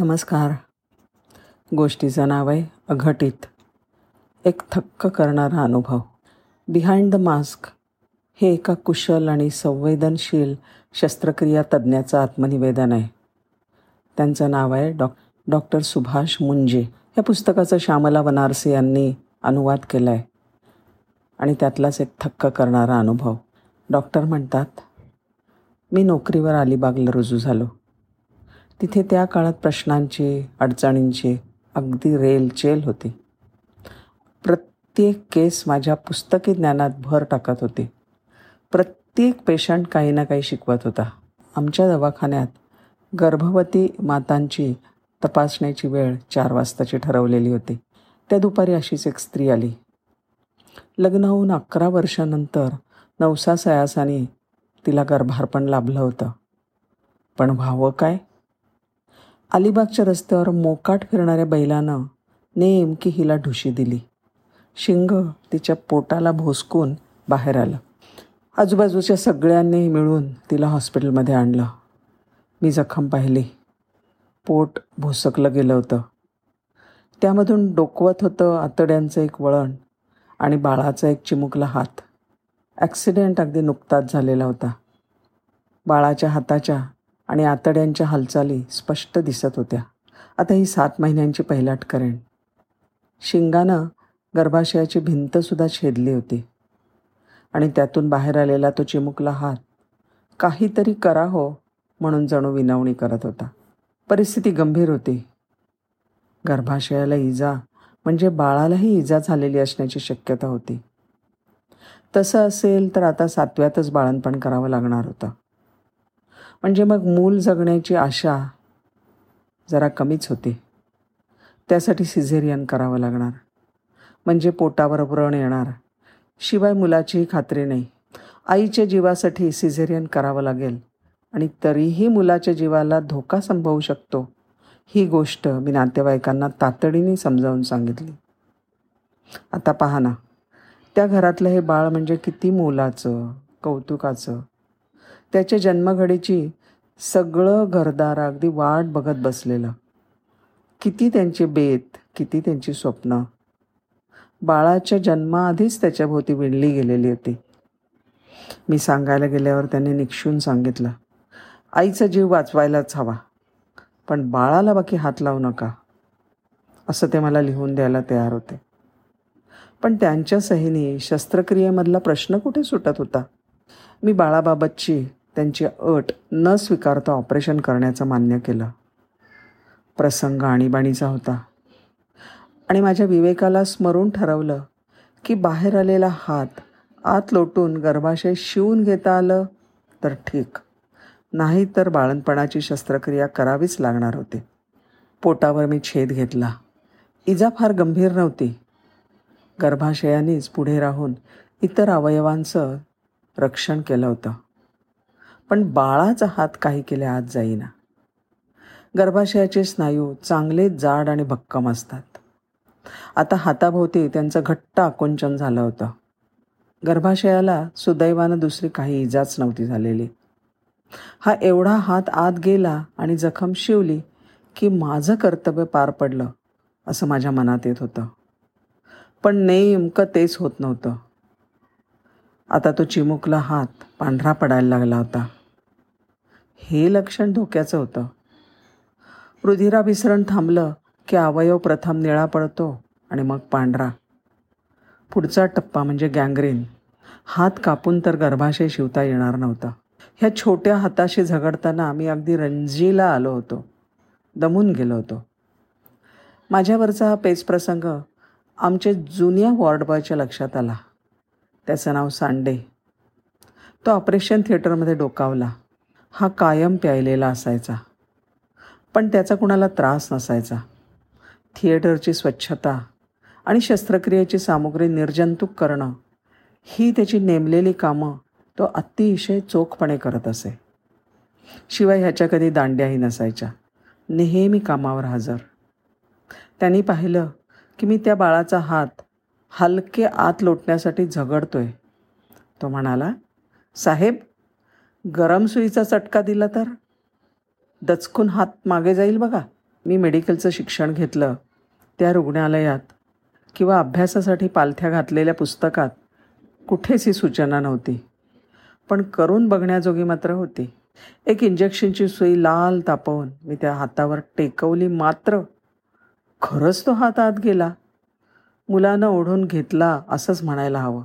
नमस्कार. गोष्टीचं नाव आहे अघटित. एक थक्क करणारा अनुभव. बिहाइंड द मास्क हे एका कुशल आणि संवेदनशील शस्त्रक्रिया तज्ज्ञाचं आत्मनिवेदन आहे. त्यांचं नाव आहे डॉ डॉक्टर सुभाष मुंजे. या पुस्तकाचं श्यामला बनारसी यांनी अनुवाद केला आहे आणि त्यातलाच एक थक्क करणारा अनुभव. डॉक्टर म्हणतात मी नोकरीवर अलिबागला रुजू झालो. तिथे त्या काळात प्रश्नांची अडचणींची अगदी रेलचेल होती. प्रत्येक केस माझ्या पुस्तकी ज्ञानात भर टाकत होती. प्रत्येक पेशंट काही ना काही शिकवत होता. आमच्या दवाखान्यात गर्भवती मातांची तपासण्याची वेळ चार वाजताची ठरवलेली होती. त्या दुपारी अशीच एक स्त्री आली. लग्न होऊन अकरा वर्षानंतर नवसा सयासाने तिला गर्भारपण लाभलं होतं. पण व्हावं काय? अलिबागच्या रस्त्यावर मोकाट फिरणाऱ्या बैलानं नेमकी हिला ढुशी दिली. शिंग तिच्या पोटाला भोसकून बाहेर आलं. आजूबाजूच्या सगळ्यांनी मिळून तिला हॉस्पिटलमध्ये आणलं. मी जखम पाहिली. पोट भोसकलं गेलं होतं. त्यामधून डोकवत होतं आतड्यांचं एक वळण आणि बाळाचा एक चिमुकला हात. ॲक्सिडेंट अगदी नुकताच झालेला होता. बाळाच्या हाताच्या आणि आतड्यांच्या हालचाली स्पष्ट दिसत होत्या. आता ही सात महिन्यांची पहिलाट करेन. शिंगानं गर्भाशयाची भिंतसुद्धा छेदली होती. आणि त्यातून बाहेर आलेला तो चिमुकला हात. काहीतरी करा हो म्हणून जणू विनवणी करत होता. परिस्थिती गंभीर होती. गर्भाशयाला इजा म्हणजे बाळालाही इजा झालेली असण्याची शक्यता होती. तसं असेल तर आता सातव्यातच बाळणपण करावं लागणार होतं. म्हणजे मग मूल जगण्याची आशा जरा कमीच होती. त्यासाठी सिझेरियन करावं लागणार. म्हणजे पोटावर व्रण येणार. शिवाय मुलाचीही खात्री नाही. आईच्या जीवासाठी सिझेरियन करावं लागेल. आणि तरीही मुलाच्या जीवाला धोका संभवू शकतो. ही गोष्ट मी नातेवाईकांना तातडीने समजावून सांगितली. आता पहा ना. त्या घरातलं हे बाळ म्हणजे किती मोलाचं कौतुकाचं. त्याच्या जन्मघडीची सगळं घरदार अगदी वाट बघत बसलेलं. किती त्यांचे बेत किती त्यांची स्वप्न. बाळाच्या जन्माआधीच त्याच्याभोवती विणली गेलेली होती. मी सांगायला गेल्यावर त्याने निक्षून सांगितलं आईचा जीव वाचवायलाच हवा पण बाळाला बाकी हात लावू नका. असं ते मला लिहून द्यायला तयार होते. पण त्यांच्या सहीने शस्त्रक्रियेमधला प्रश्न कुठे सुटत होता? मी बाळाबाबतची त्यांची अट न स्वीकारता ऑपरेशन करण्याचं मान्य केलं. प्रसंग आणीबाणीचा होता. आणि माझ्या विवेकाला स्मरून ठरवलं की बाहेर आलेला हात आत लोटून गर्भाशय शिवून घेता आलं तर ठीक. नाही तर बाळणपणाची शस्त्रक्रिया करावीच लागणार होती. पोटावर मी छेद घेतला. इजा फार गंभीर नव्हती. गर्भाशयानेच पुढे राहून इतर अवयवांचं रक्षण केलं होतं. पण बाळाचा हात काही केले आत जाईना. गर्भाशयाचे स्नायू चांगले जाड आणि भक्कम असतात. आता हाताभोवती त्यांचं घट्ट आकुंचन झालं होतं. गर्भाशयाला सुदैवानं दुसरी काही इजाच नव्हती झालेली. हा एवढा हात आत गेला आणि जखम शिवली की माझं कर्तव्य पार पडलं असं माझ्या मनात येत होतं. पण नेमकं तेच होत नव्हतं. आता तो चिमुकला हात पांढरा पडायला लागला होता. हे लक्षण धोक्याचं होतं. रुधिराभिसरण थांबलं की अवयव प्रथम निळा पडतो आणि मग पांढरा. पुढचा टप्पा म्हणजे गँग्रीन. हात कापून तर गर्भाशय शिवता येणार नव्हता. ह्या छोट्या हाताशी झगडताना आम्ही अगदी रणजीला आलो होतो. दमून गेलो होतो. माझ्यावरचा हा पेच प्रसंग आमच्या जुन्या वॉर्ड बॉयच्या लक्षात आला. त्याचं नाव सांडे. तो ऑपरेशन थिएटरमध्ये डोकावला. हा कायम प्यायलेला असायचा. पण त्याचा कुणाला त्रास नसायचा. थिएटरची स्वच्छता आणि शस्त्रक्रियेची सामुग्री निर्जंतुक करणं ही त्याची नेमलेली कामं तो अतिशय चोखपणे करत असे. शिवाय ह्याच्या कधी दांड्याही नसायच्या. नेहमी कामावर हजर. त्यांनी पाहिलं की मी त्या बाळाचा हात हलके आत लोटण्यासाठी झगडतोय. तो म्हणाला साहेब गरम सुईचा चटका दिला तर? दचकून हात मागे जाईल बघा. मी मेडिकलचं शिक्षण घेतलं. त्या रुग्णालयात किंवा अभ्यासासाठी पालथ्या घातलेल्या पुस्तकात कुठेच ही सूचना नव्हती. पण करून बघण्याजोगी मात्र होती. एक इंजेक्शनची सुई लाल तापवून मी त्या हातावर टेकवली मात्र. खरंच तो हात आत गेला. मुलानं ओढून घेतला असंच म्हणायला हवं.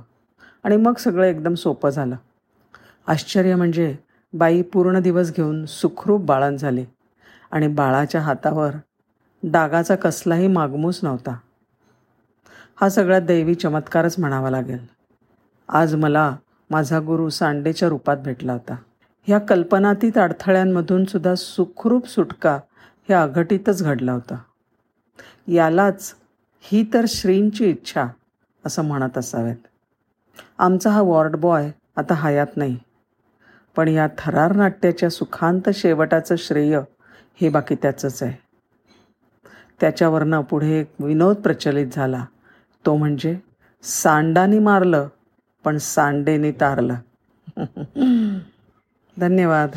आणि मग सगळं एकदम सोपं झालं. आश्चर्य म्हणजे बाई पूर्ण दिवस घेऊन सुखरूप बाळण झाली आणि बाळाच्या हातावर डागाचा कसलाही मागमूस नव्हता. हा सगळा दैवी चमत्कारच म्हणावा लागेल. आज मला माझा गुरु सांडेच्या रूपात भेटला होता. ह्या कल्पनातीत अडथळ्यांमधून सुद्धा सुखरूप सुटका हे अघटितच घडला होता. यालाच ही तर श्रींची इच्छा असं म्हणत असावेत. आमचा हा वॉर्ड बॉय आता हयात नाही. पण या थरार नाट्याच्या सुखांत शेवटाचं श्रेय हे बाकी त्याचंच आहे. त्याच्यावरनं पुढे एक विनोद प्रचलित झाला. तो म्हणजे सांडानी मारलं पण सांडेनी तारलं. धन्यवाद.